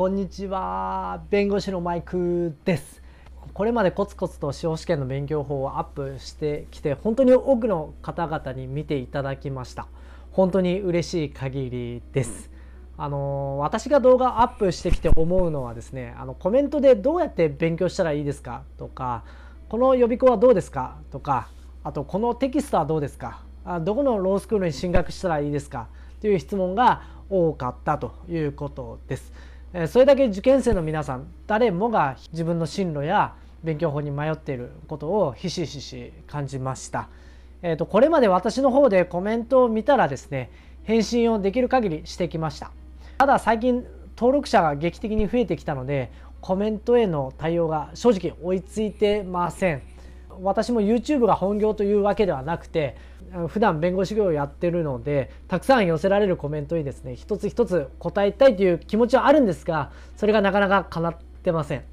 こんにちは。弁護士のマイクです。これまでコツコツと司法試験の勉強法をアップしてきて本当に多くの方々に見ていただきました。本当に嬉しい限りです。あの私が動画アップしてきて思うのはですねあのコメントでどうやって勉強したらいいですかとかこの予備校はどうですか？とかあとこのテキストはどうですか？あどこのロースクールに進学したらいいですか？という質問が多かったということです。それだけ受験生の皆さん誰もが自分の進路や勉強法に迷っていることをひしひし感じました。えーと、これまで私の方でコメントを見たらですね返信をできる限りしてきました。ただ最近登録者が劇的に増えてきたのでコメントへの対応が正直追いついてません。私も YouTube が本業というわけではなくて普段弁護士業をやってるのでたくさん寄せられるコメントにですね。一つ一つ答えたいという気持ちはあるんですがそれがなかなか叶ってません。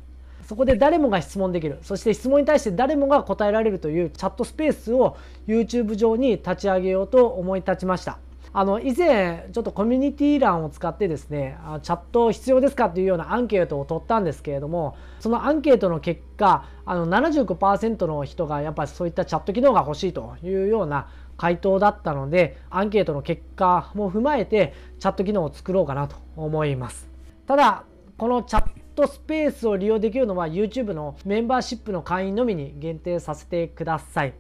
そこで誰もが質問できる。そして質問に対して誰もが答えられるというチャットスペースを YouTube 上に立ち上げようと思い立ちました。あの以前ちょっとコミュニティ欄を使ってですねチャット必要ですかというようなアンケートを取ったんですけれどもそのアンケートの結果あの75%の人がやっぱりそういったチャット機能が欲しいというような回答だったのでアンケートの結果も踏まえてチャット機能を作ろうかなと思います。ただこのチャットスペースを利用できるのは YouTube のメンバーシップの会員のみに限定させてください。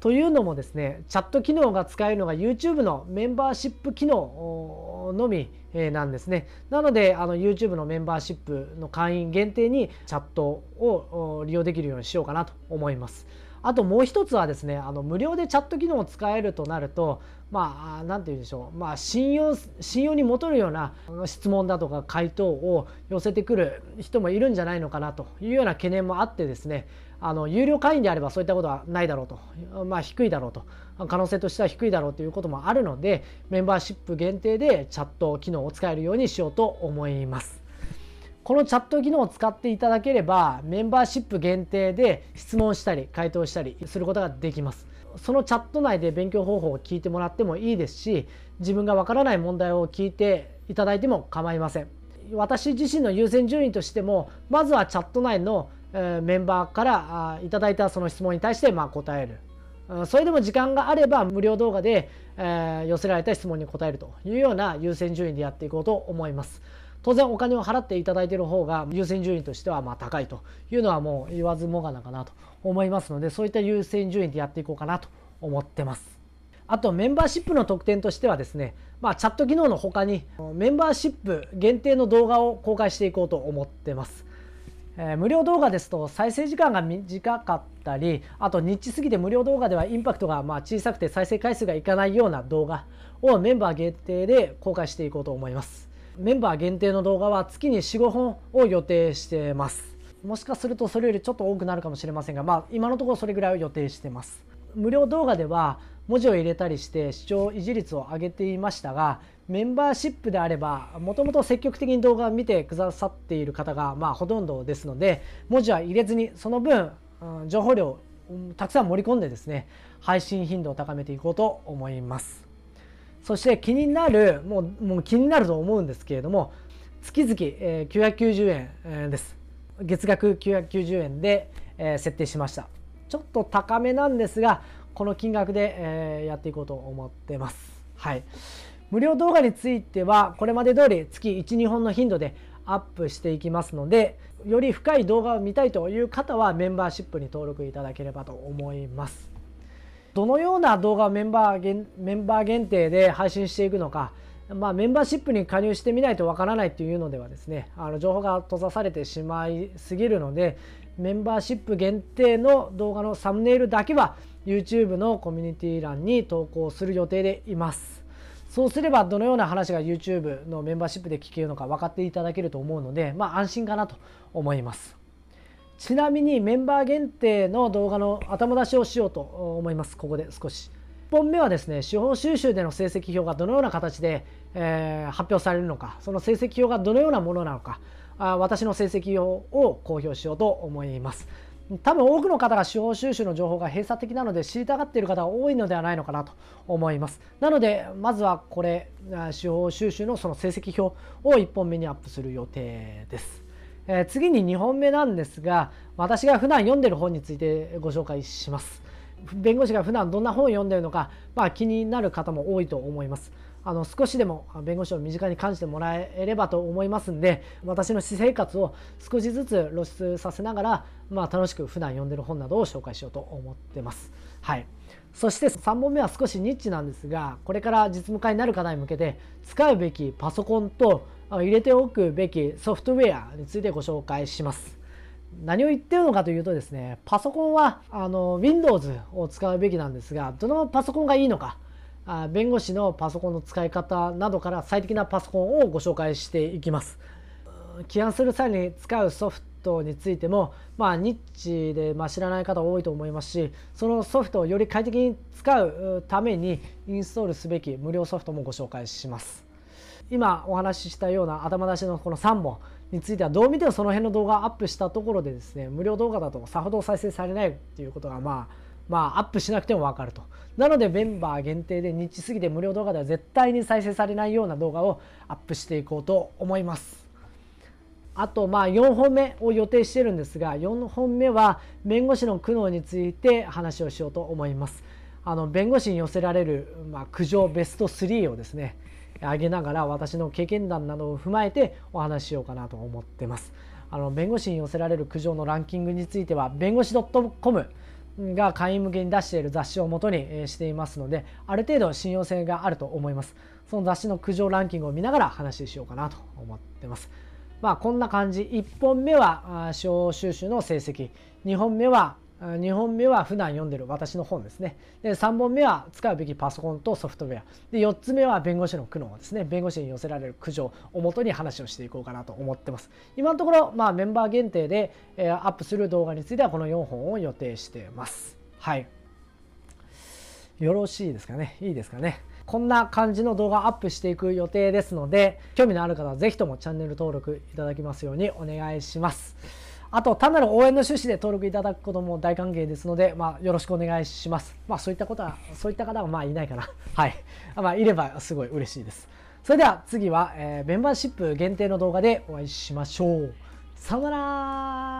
というのもですねチャット機能が使えるのが YouTube のメンバーシップ機能のみなんですね。なのであの YouTube のメンバーシップの会員限定にチャットを利用できるようにしようかなと思います。あともう一つはですねあの無料でチャット機能を使えるとなるとまあ何て言うんでしょう。まあ信用信用にもとるような質問だとか回答を寄せてくる人もいるんじゃないのかなというような懸念もあってですねあの有料会員であればそういったことはないだろうと。まあ低いだろうと。可能性としては低いだろうということもあるのでメンバーシップ限定でチャット機能を使えるようにしようと思います。このチャット機能を使っていただければメンバーシップ限定で質問したり回答したりすることができます。そのチャット内で勉強方法を聞いてもらってもいいですし自分がわからない問題を聞いていただいても構いません。私自身の優先順位としてもまずはチャット内のメンバーからいただいたその質問に対してま答える。それでも時間があれば無料動画で寄せられた質問に答えるというような優先順位でやっていこうと思います。当然お金を払っていただいている方が優先順位としてはま高いというのはもう言わずもがなかなと思いますのでそういった優先順位でやっていこうかなと思ってます。あとメンバーシップの特典としてはですね、まあ、チャット機能の他にメンバーシップ限定の動画を公開していこうと思ってます。えー、無料動画ですと再生時間が短かったりあとニッチすぎて無料動画ではインパクトがまあ小さくて再生回数がいかないような動画をメンバー限定で公開していこうと思います。メンバー限定の動画は月に45本を予定してますもしかするとそれよりちょっと多くなるかもしれませんがまあ今のところそれぐらいを予定してます無料動画では文字を入れたりして視聴維持率を上げていましたがメンバーシップであればもともと積極的に動画を見てくださっている方がまあほとんどですので文字は入れずにその分、うん、情報量たくさん盛り込んでですね配信頻度を高めていこうと思います。そして気になるもうもう気になると思うんですけれども月々、え、990円です。月額990円で、え、設定しました。ちょっと高めなんですがこの金額で、え、やっていこうと思ってます。はい。無料動画についてはこれまで通り月12本の頻度でアップしていきますのでより深い動画を見たいという方はメンバーシップに登録いただければと思います。どのような動画をメンバーメンバー限定で配信していくのか、まあ、メンバーシップに加入してみないとわからないというのではですねあの情報が閉ざされてしまいすぎるのでメンバーシップ限定の動画のサムネイルだけは YouTube のコミュニティ欄に投稿する予定でいます。そうすればどのような話が YouTube のメンバーシップで聞けるのか分かっていただけると思うので、まあ、安心かなと思います。ちなみにメンバー限定の動画の頭出しをしようと思います。ここで少し。1本目はですね司法修習での成績表がどのような形で、えー、発表されるのか。その成績表がどのようなものなのか。あ私の成績表を公表しようと思います。多分多くの方が司法収集の情報が閉鎖的なので知りたがっている方が多いのではないのかなと思います。なのでまずはこれ司法収集のその成績表を1本目にアップする予定です。えー、次に2本目なんですが私が普段読んでる本についてご紹介します。弁護士が普段どんな本を読んでるのか、まあ、気になる方も多いと思います。あの少しでも弁護士を身近に感じてもらえればと思いますんで私の私生活を少しずつ露出させながら、まあ、楽しく普段読んでる本などを紹介しようと思ってます。はい。そして3本目は少しニッチなんですがこれから実務家になる方に向けて使うべきパソコンと入れておくべきソフトウェアについてご紹介します。何を言ってるのかというとですねパソコンはあの Windows を使うべきなんですがどのパソコンがいいのかあ弁護士のパソコンの使い方などから最適なパソコンをご紹介していきます。起案する際に使うソフトについても、まあ、ニッチで、ま、知らない方多いと思いますしそのソフトをより快適に使うためにインストールすべき無料ソフトもご紹介します。今お話ししたような頭出しのこの3本についてはどう見てもその辺の動画をアップしたところでですね無料動画だとさほど再生されないっていうことがまあまあアップしなくても分かると。なのでメンバー限定でニッチすぎて無料動画では絶対に再生されないような動画をアップしていこうと思います。あとまあ4本目を予定してるんですが4本目は弁護士の苦悩について話をしようと思います。あの弁護士に寄せられる、まあ、苦情ベスト3をですね上げながら私の経験談などを踏まえてお話ししようかなと思ってます。あの弁護士に寄せられる苦情のランキングについては弁護士 .com が会員向けに出している雑誌をもとにしていますのである程度信用性があると思います。その雑誌の苦情ランキングを見ながら話ししようかなと思ってます。まあこんな感じ。1本目は司収集の成績。2本目は2本目は普段読んでる私の本ですね。で3本目は使うべきパソコンとソフトウェア。で4つ目は弁護士の苦悩ですね。弁護士に寄せられる苦情をもとに話をしていこうかなと思ってます。今のところ、まあ、メンバー限定で、えアップする動画についてはこの4本を予定してます。はい。よろしいですかね？いいですかね？こんな感じの動画アップしていく予定ですので興味のある方は是非ともチャンネル登録いただきますようにお願いします。あと単なる応援の趣旨で登録いただくことも大歓迎ですので、まあ、よろしくお願いします。まあそういったことは、そういった方はまあいないかな。はい。まあいればすごい嬉しいです。それでは次は、えー、メンバーシップ限定の動画でお会いしましょう。さよなら